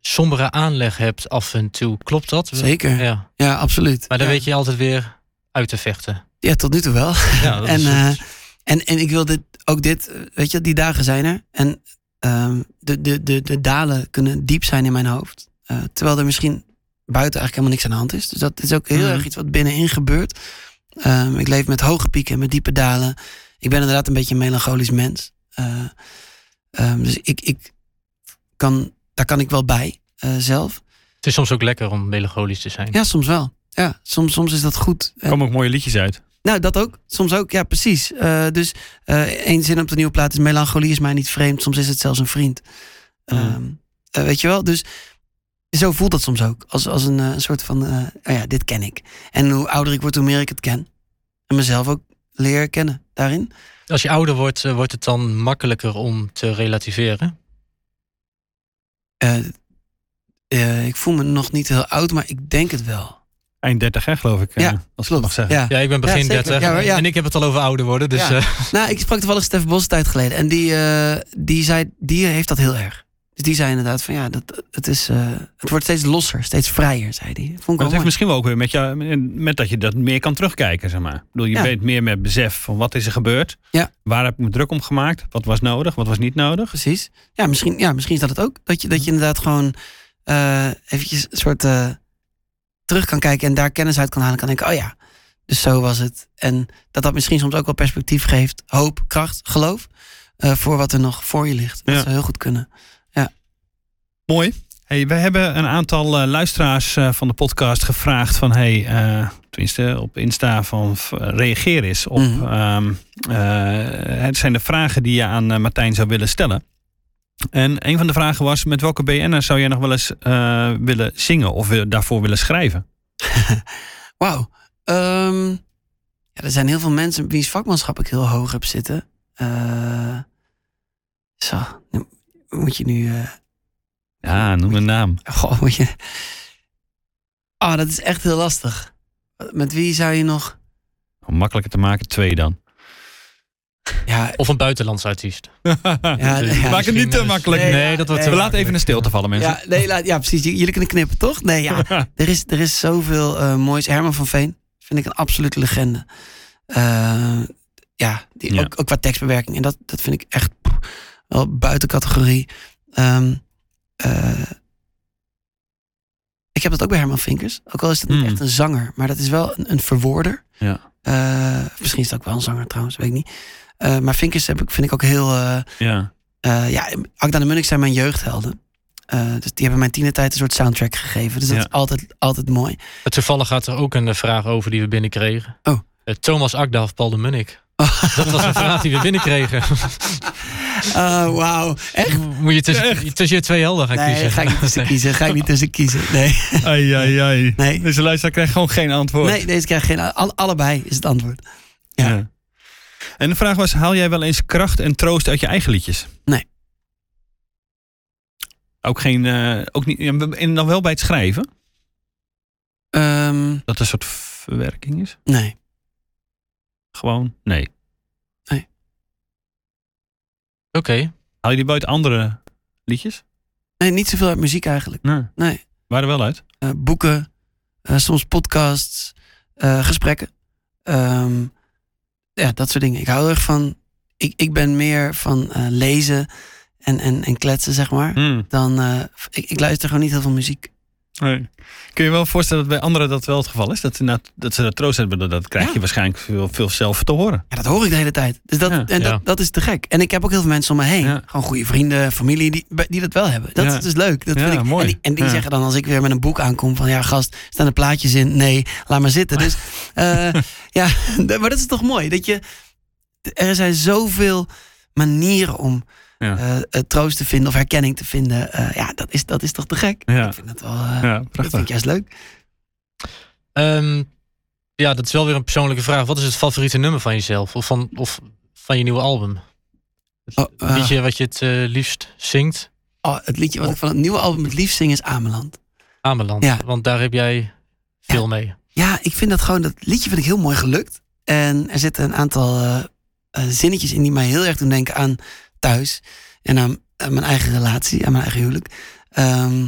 sombere aanleg hebt af en toe. Klopt dat? Zeker. Ja, Ja. absoluut. Maar dan ja. weet je altijd weer uit te vechten. Ja, tot nu toe wel. Ja, dat en, eh, en, en ik wil dit, ook dit, weet je, die dagen zijn er. En ehm, de, de, de, de dalen kunnen diep zijn in mijn hoofd. Eh, terwijl er misschien buiten eigenlijk helemaal niks aan de hand is. Dus dat is ook heel Mhm. erg iets wat binnenin gebeurt. Ehm, ik leef met hoge pieken en met diepe dalen. Ik ben inderdaad een beetje een melancholisch mens. Eh, ehm, dus ik, ik kan, daar kan ik wel bij eh, zelf. het is soms ook lekker om melancholisch te zijn. Ja, soms wel. Ja, soms, soms is dat goed. Er komen ook mooie liedjes uit. Nou, dat ook. Soms ook, ja, precies. Eh, dus eh één zin op de nieuwe plaat is... melancholie is mij niet vreemd, soms is het zelfs een vriend. Ehm, eh, weet je wel? Dus zo voelt dat soms ook. Als, als een, een soort van, eh, oh ja, dit ken ik. En hoe ouder ik word, hoe meer ik het ken. En mezelf ook leer kennen daarin. Als je ouder wordt, eh, wordt het dan makkelijker om te relativeren? Eh, eh, ik voel me nog niet heel oud, maar ik denk het wel. Eind 30, hè, geloof ik. Ja, als ik mag zeggen. Ja. Ja, ik ben begin Ja, zeker. 30 Ja, hoor, ja. en ik heb het al over ouder worden. Dus Ja. eh, Nou, ik sprak toevallig Stef Bos een tijd geleden. En die, eh, die zei, die heeft dat heel erg. Dus die zei inderdaad van ja, dat, het, is, eh, het wordt steeds losser, steeds vrijer, zei hij. Vond ik Maar dat heeft misschien wel ook weer met, jou, met dat je dat meer kan terugkijken, zeg maar. Ik bedoel, je Ja. weet meer met besef van wat is er gebeurd. Ja. Waar heb ik me druk om gemaakt? Wat was nodig? Wat was niet nodig? Precies. Ja, misschien, ja, misschien is dat het ook. Dat je, dat je inderdaad gewoon eh eventjes een soort eh, terug kan kijken en daar kennis uit kan halen. Kan denken, oh ja, dus zo was het. En dat dat misschien soms ook wel perspectief geeft. Hoop, kracht, geloof. voor wat er nog voor je ligt. Dat Ja. zou heel goed kunnen. Mooi. Hey, we hebben een aantal eh, luisteraars eh, van de podcast gevraagd van hey, eh, tenminste op Insta van reageer eens op. Mhm. ehm, eh, het zijn de vragen die je aan Martijn zou willen stellen. En een van de vragen was: met welke BN'er zou jij nog wel eens willen zingen of daarvoor willen schrijven? Wauw. Ehm, ja, er zijn heel veel mensen wiens vakmanschap ik heel hoog heb zitten. Zo, moet je nu... Ja, noem een naam. goh, moet je... Oh, dat is echt heel lastig. Met wie zou je nog... Om makkelijker te maken, twee dan. Ja, of een buitenlandse artiest. ja, ja. Maak het niet te makkelijk. Nee, Nee, dat wordt nee. We laten even een stilte vallen, mensen. Ja, nee, laat, ja, precies. J- Jullie kunnen knippen, toch? Nee, ja. Er is, er is zoveel eh, moois. Herman van Veen vind ik een absolute legende. Eh, ja, die, Ja. Ook, ook qua tekstbewerking. En dat, dat vind ik echt pff, wel buiten categorie. Ehm, eh, ik heb dat ook bij Herman Vinkers. Ook al is het niet Hmm. echt een zanger. Maar dat is wel een, een verwoorder. Ja. Eh, misschien is het ook wel een zanger trouwens, weet ik niet. Eh, maar Vinkers heb ik, vind ik ook heel... eh, ja. eh, ja, Agda de Munnik zijn mijn jeugdhelden. Eh, dus die hebben mijn tienertijd een soort soundtrack gegeven. Dus dat Ja. is altijd, altijd mooi. Toevallig gaat er ook een vraag over die we binnenkregen. Oh. Thomas Akda of Paul de Munnik. Dat was een vraag die we binnenkregen. Oh, wauw. Echt? Moet je tussen, tussen je twee helden gaan Nee, kiezen? ga ik niet tussen kiezen. Ga ik niet tussen kiezen. Nee, Ai, ai, ai. Nee. Dus de luisteraar krijgt gewoon geen antwoord. nee deze krijg geen... Alle, allebei is het antwoord. Ja. En de vraag was, haal jij wel eens kracht en troost uit je eigen liedjes? Nee. Ook geen, eh, ook niet, ja, en dan wel bij het schrijven? Ehm, Dat een soort verwerking is? nee. Gewoon, nee. Oké. Haal je die buiten andere liedjes? Nee, niet zoveel uit muziek eigenlijk. Nee. Nee. Waar er wel uit? Eh, boeken, eh, soms podcasts, eh, gesprekken. Ehm, ja, dat soort dingen. Ik hou erg van... Ik, ik ben meer van eh, lezen en, en, en kletsen, zeg maar. Hmm. Dan, eh, ik, ik luister gewoon niet heel veel muziek. Nee. Kun je wel voorstellen dat bij anderen dat wel het geval is? Dat, ze nou- dat ze dat troost hebben, dat- krijg je Ja. waarschijnlijk veel, veel zelf te horen. Ja, dat hoor ik de hele tijd. Dus dat, Ja, en ja. dat, dat is te gek. En ik heb ook heel veel mensen om me heen. Ja. Gewoon goede vrienden, familie, die, die dat wel hebben. Dat Ja. is dus leuk. Dat Ja, vind ik, mooi. En die, en die Ja. zeggen dan als ik weer met een boek aankom van ja gast, staan er plaatjes in? Nee, laat maar zitten. Dus eh, ja, maar dat is toch mooi. Dat je, er zijn zoveel manieren om Ja. eh, eh, troost te vinden of herkenning te vinden. Eh, ja, dat is, dat is toch te gek. Ja. Ik vind dat wel, eh, Ja, dat vind ik juist leuk. Ehm, ja, dat is wel weer een persoonlijke vraag. Wat is het favoriete nummer van jezelf? Of van, of van je nieuwe album? Het Oh, liedje wat je het liefst zingt? Oh, het liedje wat ik van het nieuwe album het liefst zing is Ameland. Ameland. Ja. Want daar heb jij veel Ja. mee. Ja, ik vind dat gewoon, dat liedje vind ik heel mooi gelukt. En er zitten een aantal zinnetjes in die mij heel erg doen denken aan thuis. En aan, aan mijn eigen relatie, aan mijn eigen huwelijk. Ehm,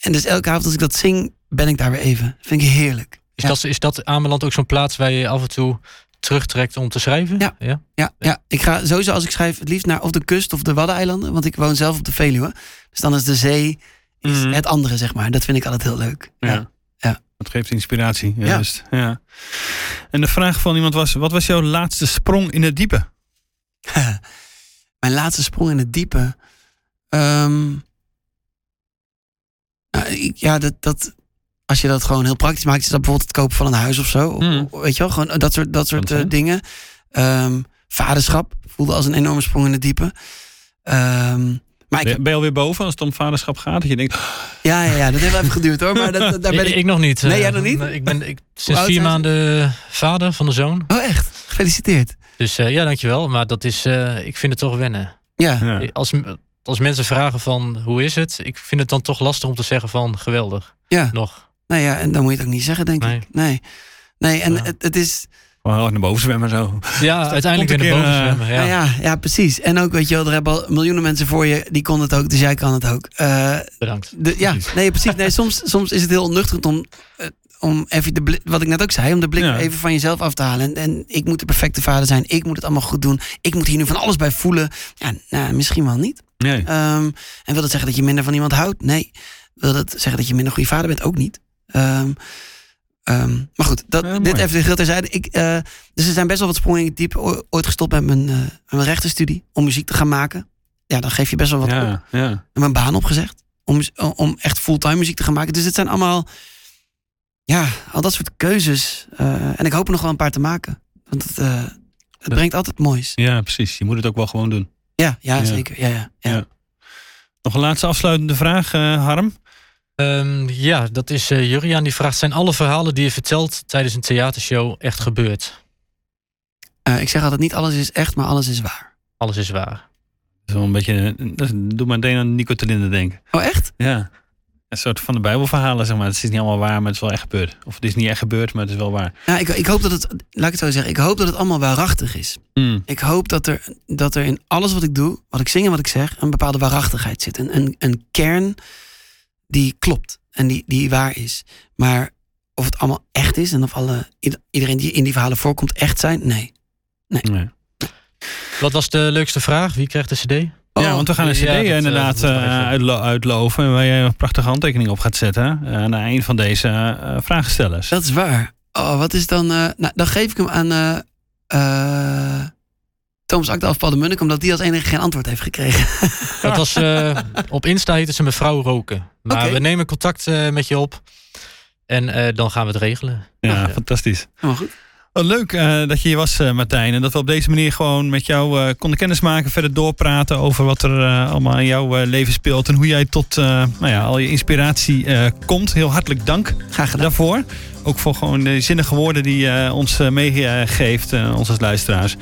en dus elke avond als ik dat zing, ben ik daar weer even. Vind ik heerlijk. Is, Ja. dat, is dat Ameland ook zo'n plaats waar je af en toe terugtrekt om te schrijven? Ja. ja? Ja, ja, ik ga sowieso als ik schrijf het liefst naar of de kust of de Waddeneilanden. Want ik woon zelf op de Veluwe. Dus dan is de zee is Mhm. het andere, zeg maar. Dat vind ik altijd heel leuk. Ja. Ja. Ja. Dat geeft inspiratie. Ja. Juist. Ja. En de vraag van iemand was: wat was jouw laatste sprong in het diepe? Mijn laatste sprong in het diepe. Ehm, nou, ik- ja, dat, dat, als je dat gewoon heel praktisch maakt, is dat bijvoorbeeld het kopen van een huis of zo. Of- Mm. Weet je wel, gewoon dat soort, dat soort eh, dingen. Ehm, vaderschap voelde als een enorme sprong in het diepe. Ehm, maar ik, Ben, ben je alweer boven als het om vaderschap gaat? Dat je denkt: ja, ja, ja, dat heeft wel even geduurd hoor. Maar dat, dat- daar ben ik, ik. ik nog niet. Nee, eh, jij nog niet? Ik ben ik, sinds vier maanden vader van de zoon. Oh, echt? Gefeliciteerd. Dus eh, ja, dankjewel. Maar dat is, eh, ik vind het toch wennen. Ja, ja. Als, als mensen vragen van hoe is het, ik vind het dan toch lastig om te zeggen van geweldig. Ja. Nog. Nou ja, en dan moet je het ook niet zeggen, denk Nee. ik. Nee. Nee, en Ja. het, het is. Gewoon naar boven zwemmen zo. Ja, uiteindelijk weer een naar boven eh, zwemmen. Ja. Ja, ja, ja, precies. En ook, weet je wel, er hebben al miljoenen mensen voor je, die konden het ook, dus jij kan het ook. Eh, bedankt. de, ja, nee, precies. Nee, soms, soms is het heel onnuchterend om, eh, om even de blik, wat ik net ook zei, om de blik Ja. even van jezelf af te halen. En, en ik moet de perfecte vader zijn, ik moet het allemaal goed doen, ik moet hier nu van alles bij voelen. Ja, nou, misschien wel niet. Nee. Ehm, en wil dat zeggen dat je minder van iemand houdt? Nee. Wil dat zeggen dat je minder goede vader bent? Ook niet. Ehm, ehm, maar goed, dat, Ja, dit even de geheel terzijde. Ik, eh, dus er zijn best wel wat sprongen. O- Ooit gestopt met mijn, met mijn rechtenstudie om muziek te gaan maken. Ja, dan geef je best wel wat op. Ja, ja. En mijn baan opgezegd. Om, om echt fulltime muziek te gaan maken. Dus het zijn allemaal, ja, al dat soort keuzes. Eh, en ik hoop er nog wel een paar te maken. Want het, eh, het brengt altijd moois. ja, precies. Je moet het ook wel gewoon doen. Ja, ja, Ja. zeker. Ja, ja, ja. Ja. Nog een laatste afsluitende vraag, eh, Harm. Ehm, ja, dat is eh Juriaan die vraagt: zijn alle verhalen die je vertelt tijdens een theatershow echt gebeurd? Eh, ik zeg altijd, niet alles is echt, maar alles is waar. Alles is waar. Dat is wel een beetje, dat doet me meteen aan Nico Telinde denken. Oh, echt? Ja. Een soort van de Bijbelverhalen, zeg maar. Het is niet allemaal waar, maar het is wel echt gebeurd. Of het is niet echt gebeurd, maar het is wel waar. Ja, ik, ik hoop dat het, laat ik het zo zeggen, ik hoop dat het allemaal waarachtig is. Mm. Ik hoop dat er, dat er in alles wat ik doe, wat ik zing en wat ik zeg, een bepaalde waarachtigheid zit. Een, een, een kern die klopt en die, die waar is. Maar of het allemaal echt is en of alle, ieder- iedereen die in die verhalen voorkomt echt zijn, nee. Nee. Wat was de leukste vraag? Wie krijgt de CD? Ja, want we gaan een cd ja, dat, eh, inderdaad dat eh, uitlo- uitloven. Waar je een prachtige handtekening op gaat zetten. eh, naar een van deze eh, vragenstellers. Dat is waar. Oh, wat is dan. eh, nou, dan geef ik hem aan. eh eh, Thomas Akda of Paul de Munnik, omdat die als enige geen antwoord heeft gekregen. Dat was, eh, op Insta heette ze mevrouw Roken. Maar we nemen contact eh, met je op. En eh, dan gaan we het regelen. Ja, Ja. fantastisch. Helemaal goed. Wat leuk eh, dat je hier was, eh, Martijn. En dat we op deze manier gewoon met jou eh, konden kennismaken. Verder doorpraten over wat er allemaal in jouw leven speelt. En hoe jij tot nou ja, al je inspiratie komt. Heel hartelijk dank Graag daarvoor. Ook voor gewoon de zinnige woorden die je ons meegeeft, ons als luisteraars.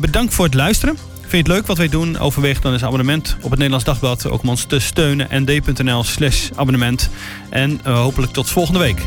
Bedankt voor het luisteren. Vind je het leuk wat wij doen? Overweeg dan eens abonnement op het Nederlands Dagblad. Ook om ons te steunen. nd.nl slash abonnement. En hopelijk tot volgende week.